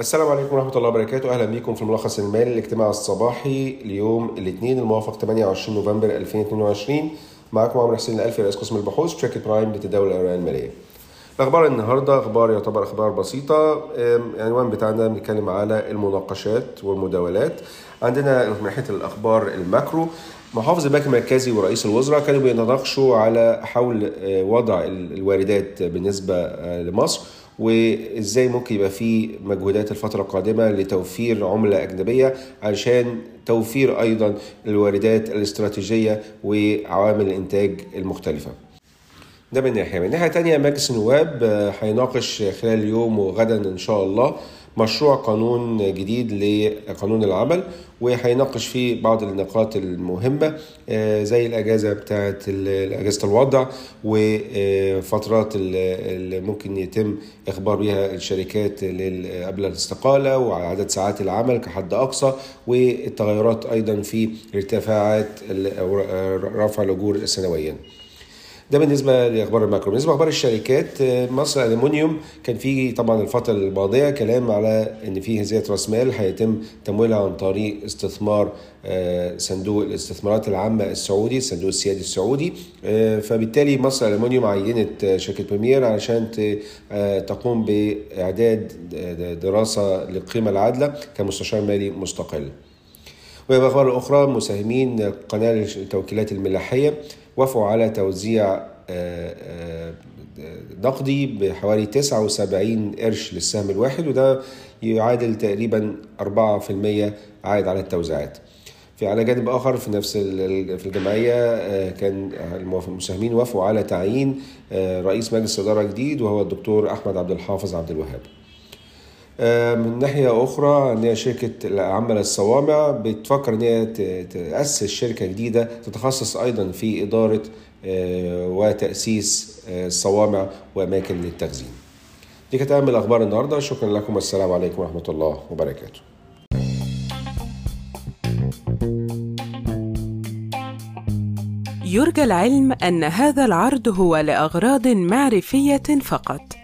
السلام عليكم ورحمة الله وبركاته. أهلا بكم في الملخص المالي الاجتماع الصباحي ليوم الاثنين الموافق 28 نوفمبر 2022 معكم عمرو حسين الألفي رئيس قسم البحوث شركة برايم لتداول الأوراق المالية. الأخبار النهاردة أخبار يعتبر أخبار بسيطة. العنوان بتاعنا بنتكلم على المناقشات والمداولات. عندنا من ناحية الأخبار ال macro محافظ البنك المركزي ورئيس الوزراء كانوا بيتناقشوا على حول وضع الواردات بالنسبة لمصر. وإزاي ممكن يبقى في مجهودات الفترة القادمة لتوفير عملة أجنبية علشان توفير أيضا الواردات الاستراتيجية وعوامل الإنتاج المختلفة. ده من ناحية، من ناحية تانية مجلس النواب هيناقش خلال اليوم وغدا إن شاء الله مشروع قانون جديد لقانون العمل وهيناقش فيه بعض النقاط المهمة زي الأجازة بتاعة أجازة الوضع وفترات اللي ممكن يتم إخبار بها الشركات قبل الاستقالة وعدد ساعات العمل كحد أقصى والتغيرات أيضا في ارتفاعات رفع الأجور سنويا. ده بالنسبة لأخبار الماكرو. بالنسبة لأخبار الشركات مصر الومنيوم كان في طبعا الفترة الماضية كلام على إن في هزية رأس مال هيتم تمويلها عن طريق استثمار صندوق الاستثمارات العامة السعودي الصندوق السيادي السعودي. فبالتالي مصر الومنيوم عينت شركة بريمير علشان تقوم بإعداد دراسة للقيمه العادله كمستشار مالي مستقل. وبأخبار أخرى مساهمين قناة التوكيلات الملاحية. وافقوا على توزيع نقدي بحوالي 79 قرش للسهم الواحد وده يعادل تقريبا 4% عائد على التوزيعات. في على جانب آخر في نفس في الجمعية كان المساهمين وافقوا على تعيين رئيس مجلس إدارة جديد وهو الدكتور أحمد عبد الحافظ عبد الوهاب. من ناحية أخرى إن هي شركة العامة للصوامع بتفكر إن هي تأسس شركة جديدة تتخصص أيضا في إدارة وتأسيس الصوامع وأماكن للتخزين. دي كانت أهم الأخبار النهاردة شكرا لكم والسلام عليكم ورحمة الله وبركاته. يرجى العلم أن هذا العرض هو لأغراض معرفية فقط.